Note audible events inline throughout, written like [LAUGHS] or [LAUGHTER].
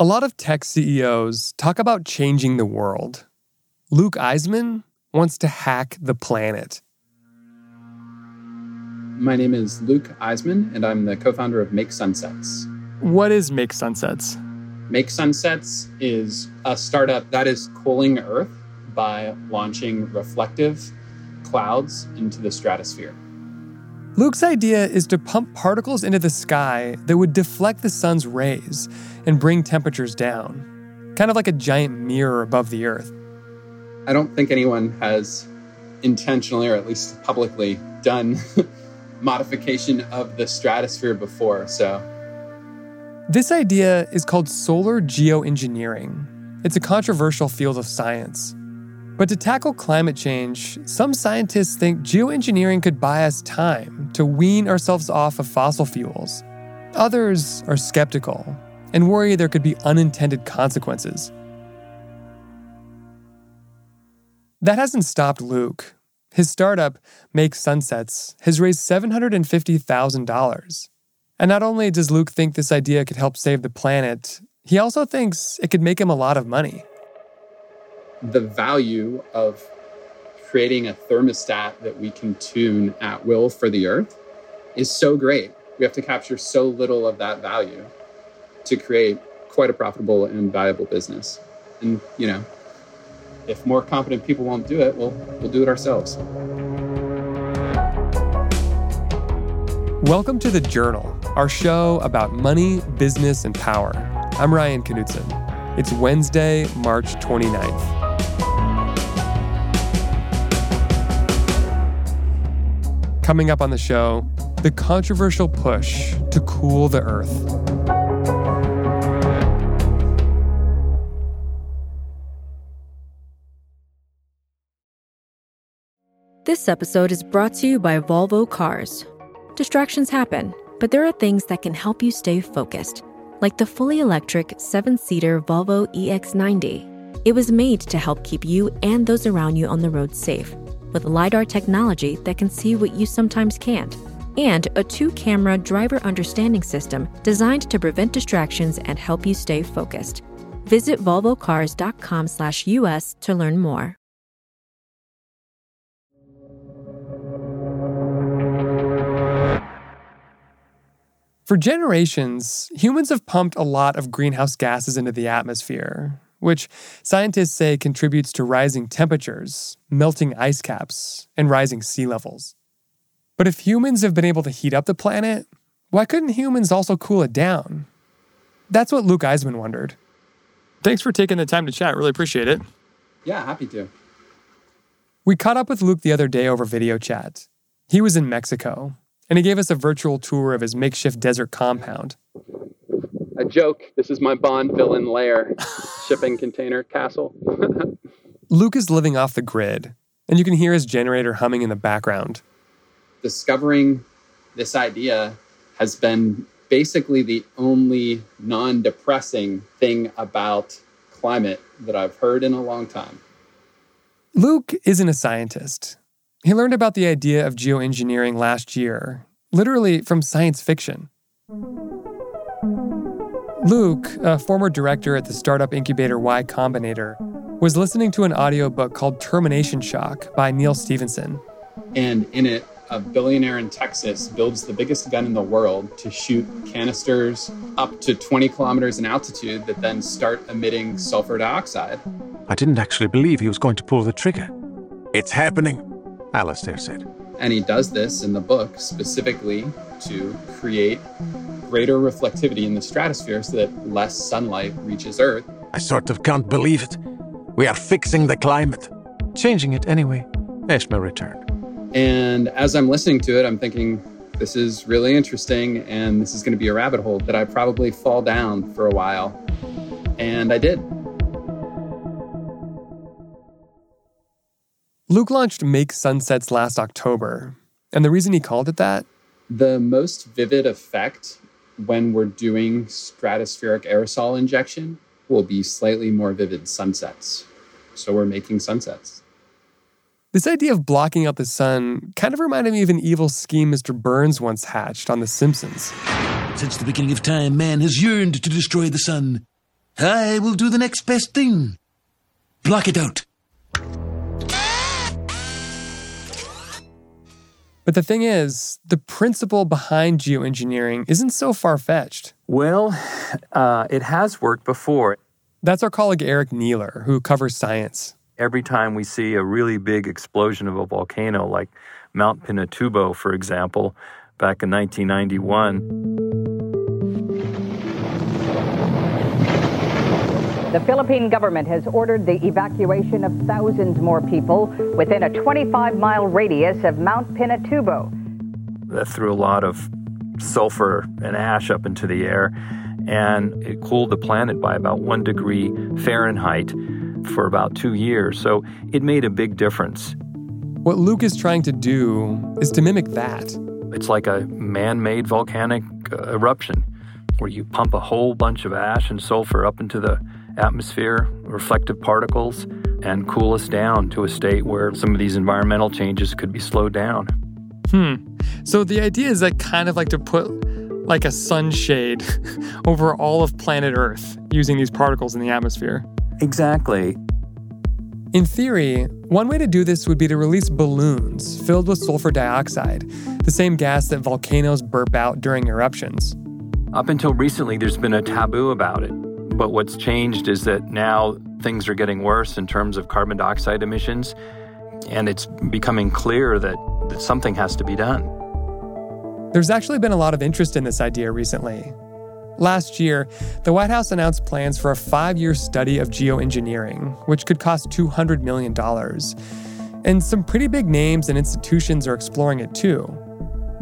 A lot of tech CEOs talk about changing the world. Luke Iseman wants to hack the planet. My name is Luke Iseman, and I'm the co founder of Make Sunsets. What is Make Sunsets? Make Sunsets is a startup that is cooling Earth by launching reflective clouds into the stratosphere. Luke's idea is to pump particles into the sky that would deflect the sun's rays and bring temperatures down, kind of like a giant mirror above the Earth. I don't think anyone has intentionally, or at least publicly, done [LAUGHS] modification of the stratosphere before, so. This idea is called solar geoengineering. It's a controversial field of science. But to tackle climate change, some scientists think geoengineering could buy us time to wean ourselves off of fossil fuels. Others are skeptical and worry there could be unintended consequences. That hasn't stopped Luke. His startup, Make Sunsets, has raised $750,000. And not only does Luke think this idea could help save the planet, he also thinks it could make him a lot of money the value of creating a thermostat that we can tune at will for the earth is so great. We have to capture so little of that value to create quite a profitable and valuable business. And, you know, if more competent people won't do it, we'll, we'll do it ourselves. Welcome to The Journal, our show about money, business, and power. I'm Ryan Knutson. It's Wednesday, March 29th. Coming up on the show, the controversial push to cool the Earth. This episode is brought to you by Volvo Cars. Distractions happen, but there are things that can help you stay focused, like the fully electric seven seater Volvo EX90. It was made to help keep you and those around you on the road safe with LiDAR technology that can see what you sometimes can't, and a two camera driver understanding system designed to prevent distractions and help you stay focused. Visit volvocars.com/us to learn more. For generations, humans have pumped a lot of greenhouse gases into the atmosphere, which scientists say contributes to rising temperatures, melting ice caps, and rising sea levels. But if humans have been able to heat up the planet, why couldn't humans also cool it down? That's what Luke Iseman wondered. Thanks for taking the time to chat. Really appreciate it. Yeah, happy to. We caught up with Luke the other day over video chat. He was in Mexico, and he gave us a virtual tour of his makeshift desert compound a joke. This is my Bond villain lair, [LAUGHS] shipping container castle. [LAUGHS] Luke is living off the grid, and you can hear his generator humming in the background. Discovering this idea has been basically the only non depressing thing about climate that I've heard in a long time. Luke isn't a scientist. He learned about the idea of geoengineering last year, literally from science fiction. Luke, a former director at the startup incubator Y Combinator, was listening to an audiobook called Termination Shock by Neal Stephenson. And in it, a billionaire in Texas builds the biggest gun in the world to shoot canisters up to 20 kilometers in altitude that then start emitting sulfur dioxide. I didn't actually believe he was going to pull the trigger. It's happening, Alastair said. And he does this in the book specifically to create greater reflectivity in the stratosphere so that less sunlight reaches Earth. I sort of can't believe it. We are fixing the climate. Changing it anyway. Ishmael returned. And as I'm listening to it, I'm thinking, this is really interesting, and this is going to be a rabbit hole that I probably fall down for a while. And I did. Luke launched Make Sunsets last October. And the reason he called it that? The most vivid effect when we're doing stratospheric aerosol injection will be slightly more vivid sunsets. So we're making sunsets. This idea of blocking out the sun kind of reminded me of an evil scheme Mr. Burns once hatched on The Simpsons. Since the beginning of time, man has yearned to destroy the sun. I will do the next best thing. Block it out. But the thing is, the principle behind geoengineering isn't so far fetched. Well, uh, it has worked before. That's our colleague Eric Niiler, who covers science. Every time we see a really big explosion of a volcano, like Mount Pinatubo, for example, back in 1991, The Philippine government has ordered the evacuation of thousands more people within a 25 mile radius of Mount Pinatubo. That threw a lot of sulfur and ash up into the air, and it cooled the planet by about one degree Fahrenheit for about two years. So it made a big difference. What Luke is trying to do is to mimic that. It's like a man made volcanic uh, eruption where you pump a whole bunch of ash and sulfur up into the atmosphere, reflective particles, and cool us down to a state where some of these environmental changes could be slowed down. Hmm. So the idea is that kind of like to put like a sunshade [LAUGHS] over all of planet Earth using these particles in the atmosphere. Exactly. In theory, one way to do this would be to release balloons filled with sulfur dioxide, the same gas that volcanoes burp out during eruptions. Up until recently, there's been a taboo about it. But what's changed is that now things are getting worse in terms of carbon dioxide emissions, and it's becoming clear that, that something has to be done. There's actually been a lot of interest in this idea recently. Last year, the White House announced plans for a five year study of geoengineering, which could cost $200 million. And some pretty big names and institutions are exploring it too.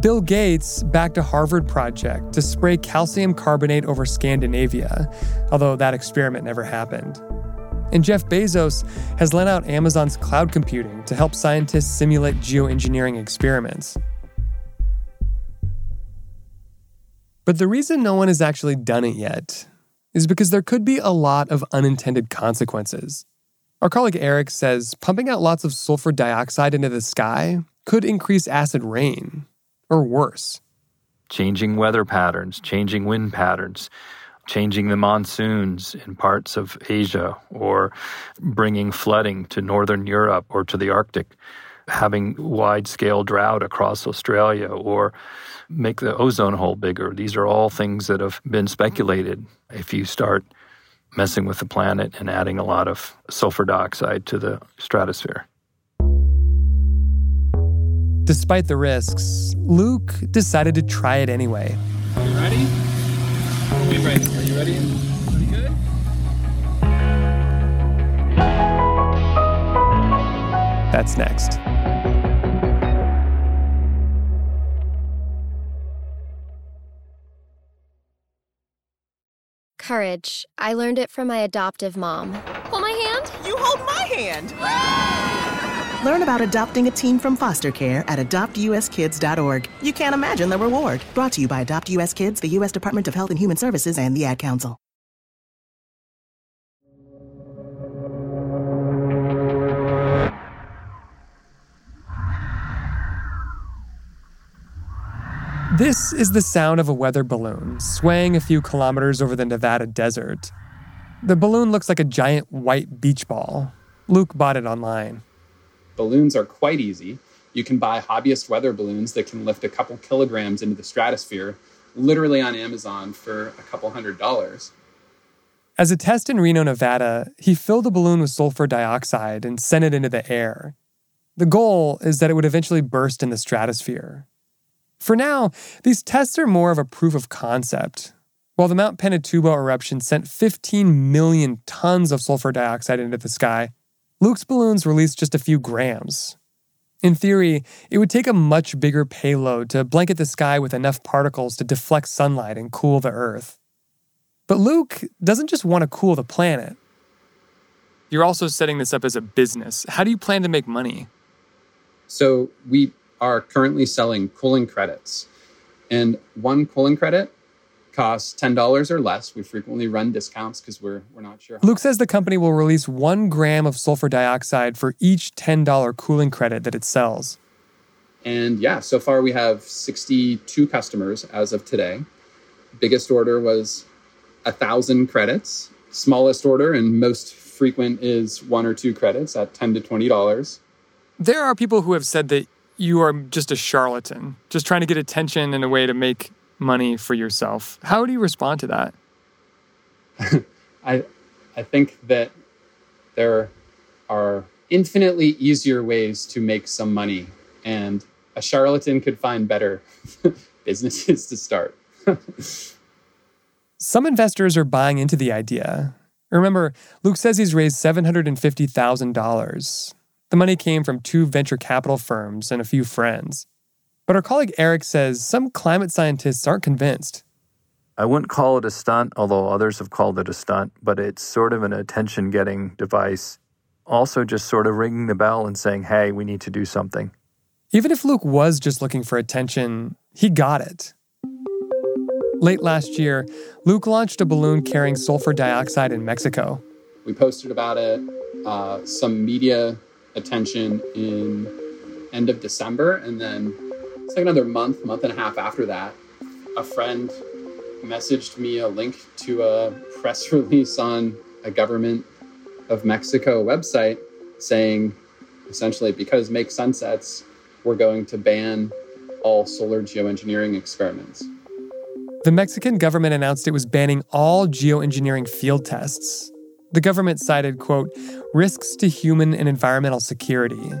Bill Gates backed a Harvard project to spray calcium carbonate over Scandinavia, although that experiment never happened. And Jeff Bezos has lent out Amazon's cloud computing to help scientists simulate geoengineering experiments. But the reason no one has actually done it yet is because there could be a lot of unintended consequences. Our colleague Eric says pumping out lots of sulfur dioxide into the sky could increase acid rain, or worse. Changing weather patterns, changing wind patterns, changing the monsoons in parts of Asia, or bringing flooding to northern Europe or to the Arctic, having wide scale drought across Australia, or make the ozone hole bigger. These are all things that have been speculated. If you start messing with the planet and adding a lot of sulfur dioxide to the stratosphere. Despite the risks, Luke decided to try it anyway. Are you ready? Are you ready? Are you ready? Pretty good? That's next. Courage. I learned it from my adoptive mom. Hold my hand. You hold my hand. Learn about adopting a teen from foster care at adoptuskids.org. You can't imagine the reward. Brought to you by Adopt US Kids, the U.S. Department of Health and Human Services, and the Ad Council. This is the sound of a weather balloon swaying a few kilometers over the Nevada desert. The balloon looks like a giant white beach ball. Luke bought it online. Balloons are quite easy. You can buy hobbyist weather balloons that can lift a couple kilograms into the stratosphere, literally on Amazon for a couple hundred dollars. As a test in Reno, Nevada, he filled a balloon with sulfur dioxide and sent it into the air. The goal is that it would eventually burst in the stratosphere. For now, these tests are more of a proof of concept. While the Mount Pinatubo eruption sent 15 million tons of sulfur dioxide into the sky, Luke's balloons released just a few grams. In theory, it would take a much bigger payload to blanket the sky with enough particles to deflect sunlight and cool the Earth. But Luke doesn't just want to cool the planet. You're also setting this up as a business. How do you plan to make money? So we are currently selling cooling credits. And one cooling credit costs $10 or less. We frequently run discounts because we're, we're not sure. Luke says the company will release one gram of sulfur dioxide for each $10 cooling credit that it sells. And yeah, so far we have 62 customers as of today. Biggest order was a thousand credits, smallest order and most frequent is one or two credits at 10 to $20. There are people who have said that you are just a charlatan, just trying to get attention in a way to make money for yourself. How do you respond to that? [LAUGHS] I I think that there are infinitely easier ways to make some money and a charlatan could find better [LAUGHS] businesses to start. [LAUGHS] Some investors are buying into the idea. Remember, Luke says he's raised $750,000. The money came from two venture capital firms and a few friends. But our colleague Eric says some climate scientists aren't convinced. I wouldn't call it a stunt, although others have called it a stunt, but it's sort of an attention getting device. Also, just sort of ringing the bell and saying, hey, we need to do something. Even if Luke was just looking for attention, he got it. Late last year, Luke launched a balloon carrying sulfur dioxide in Mexico. We posted about it, uh, some media attention in end of December, and then it's like another month, month and a half after that, a friend messaged me a link to a press [LAUGHS] release on a government of Mexico website saying essentially because Make Sunsets we're going to ban all solar geoengineering experiments. The Mexican government announced it was banning all geoengineering field tests. The government cited, quote, risks to human and environmental security.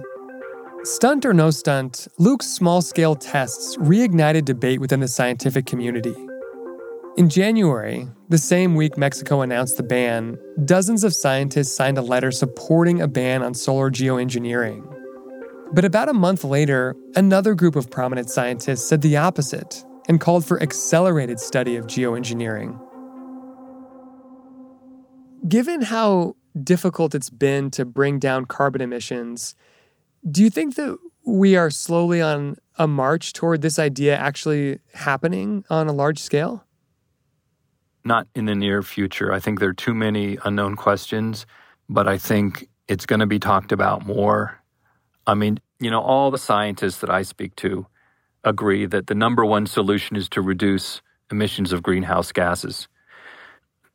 Stunt or no stunt, Luke's small scale tests reignited debate within the scientific community. In January, the same week Mexico announced the ban, dozens of scientists signed a letter supporting a ban on solar geoengineering. But about a month later, another group of prominent scientists said the opposite and called for accelerated study of geoengineering. Given how difficult it's been to bring down carbon emissions, do you think that we are slowly on a march toward this idea actually happening on a large scale? Not in the near future. I think there are too many unknown questions, but I think it's going to be talked about more I mean, you know, all the scientists that I speak to agree that the number one solution is to reduce emissions of greenhouse gases.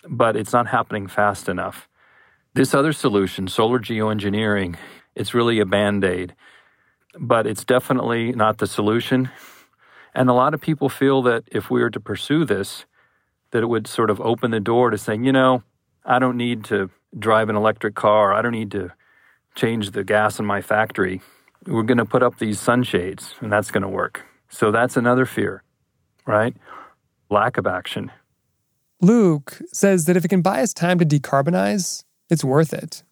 But it's not happening fast enough. This other solution, solar geoengineering, it's really a band aid, but it's definitely not the solution. And a lot of people feel that if we were to pursue this, that it would sort of open the door to saying, you know, I don't need to drive an electric car. I don't need to change the gas in my factory. We're going to put up these sunshades and that's going to work. So that's another fear, right? Lack of action. Luke says that if it can buy us time to decarbonize, it's worth it.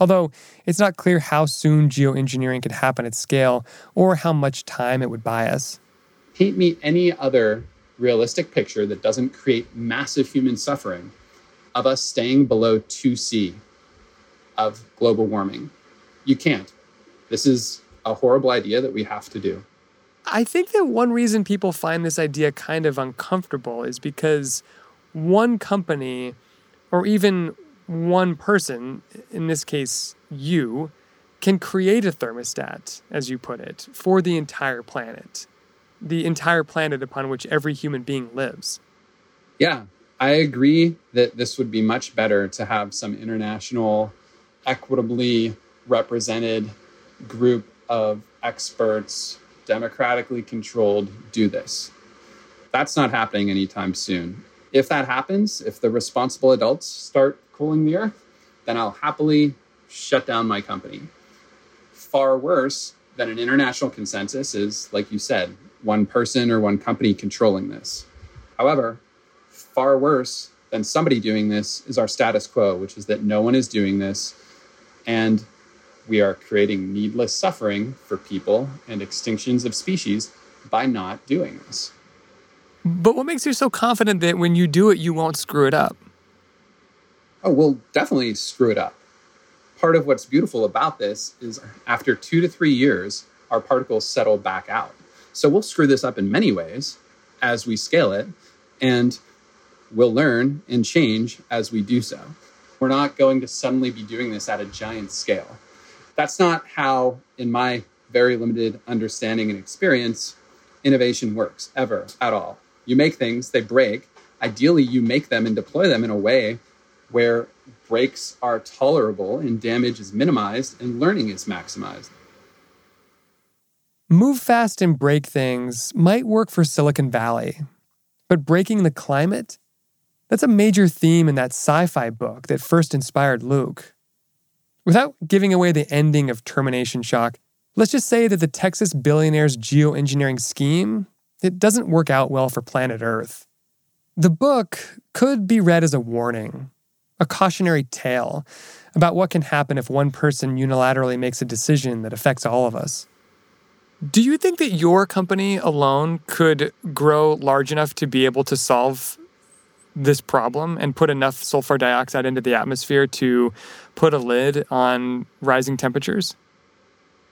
Although it's not clear how soon geoengineering could happen at scale or how much time it would buy us. Paint me any other realistic picture that doesn't create massive human suffering of us staying below 2C of global warming. You can't. This is a horrible idea that we have to do. I think that one reason people find this idea kind of uncomfortable is because one company or even one person, in this case, you, can create a thermostat, as you put it, for the entire planet, the entire planet upon which every human being lives. Yeah, I agree that this would be much better to have some international, equitably represented group of experts, democratically controlled, do this. That's not happening anytime soon. If that happens, if the responsible adults start cooling the earth, then I'll happily shut down my company. Far worse than an international consensus is, like you said, one person or one company controlling this. However, far worse than somebody doing this is our status quo, which is that no one is doing this. And we are creating needless suffering for people and extinctions of species by not doing this. But what makes you so confident that when you do it, you won't screw it up? Oh, we'll definitely screw it up. Part of what's beautiful about this is after two to three years, our particles settle back out. So we'll screw this up in many ways as we scale it, and we'll learn and change as we do so. We're not going to suddenly be doing this at a giant scale. That's not how, in my very limited understanding and experience, innovation works ever at all. You make things, they break. Ideally, you make them and deploy them in a way where breaks are tolerable and damage is minimized and learning is maximized. Move fast and break things might work for Silicon Valley, but breaking the climate? That's a major theme in that sci fi book that first inspired Luke. Without giving away the ending of Termination Shock, let's just say that the Texas billionaire's geoengineering scheme, it doesn't work out well for planet Earth. The book could be read as a warning, a cautionary tale about what can happen if one person unilaterally makes a decision that affects all of us. Do you think that your company alone could grow large enough to be able to solve this problem and put enough sulfur dioxide into the atmosphere to put a lid on rising temperatures?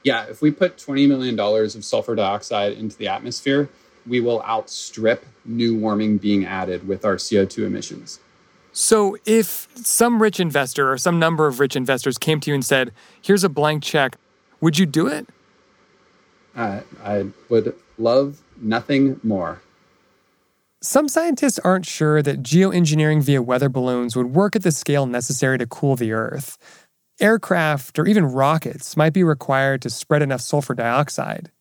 Yeah, if we put $20 million of sulfur dioxide into the atmosphere, we will outstrip new warming being added with our CO2 emissions. So, if some rich investor or some number of rich investors came to you and said, Here's a blank check, would you do it? Uh, I would love nothing more. Some scientists aren't sure that geoengineering via weather balloons would work at the scale necessary to cool the Earth. Aircraft or even rockets might be required to spread enough sulfur dioxide,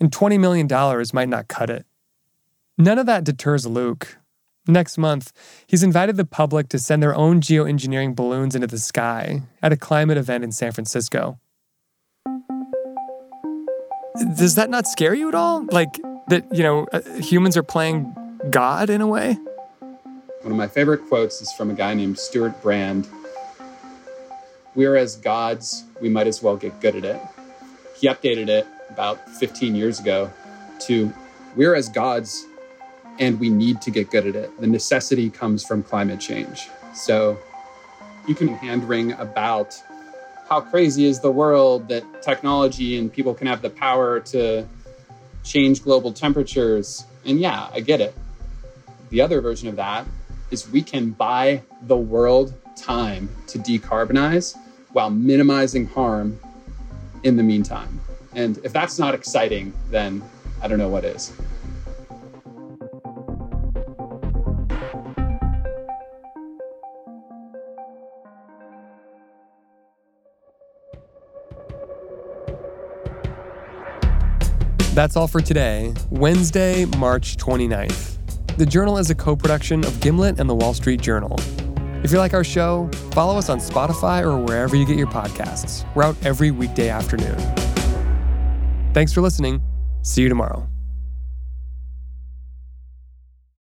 and $20 million might not cut it. None of that deters Luke. Next month, he's invited the public to send their own geoengineering balloons into the sky at a climate event in San Francisco. Does that not scare you at all? Like that, you know, uh, humans are playing God in a way? One of my favorite quotes is from a guy named Stewart Brand. We're as gods, we might as well get good at it. He updated it about 15 years ago to We're as gods, and we need to get good at it. The necessity comes from climate change. So you can hand wring about how crazy is the world that technology and people can have the power to change global temperatures. And yeah, I get it. The other version of that is we can buy the world time to decarbonize while minimizing harm in the meantime. And if that's not exciting, then I don't know what is. That's all for today, Wednesday, March 29th. The Journal is a co production of Gimlet and the Wall Street Journal. If you like our show, follow us on Spotify or wherever you get your podcasts. We're out every weekday afternoon. Thanks for listening. See you tomorrow.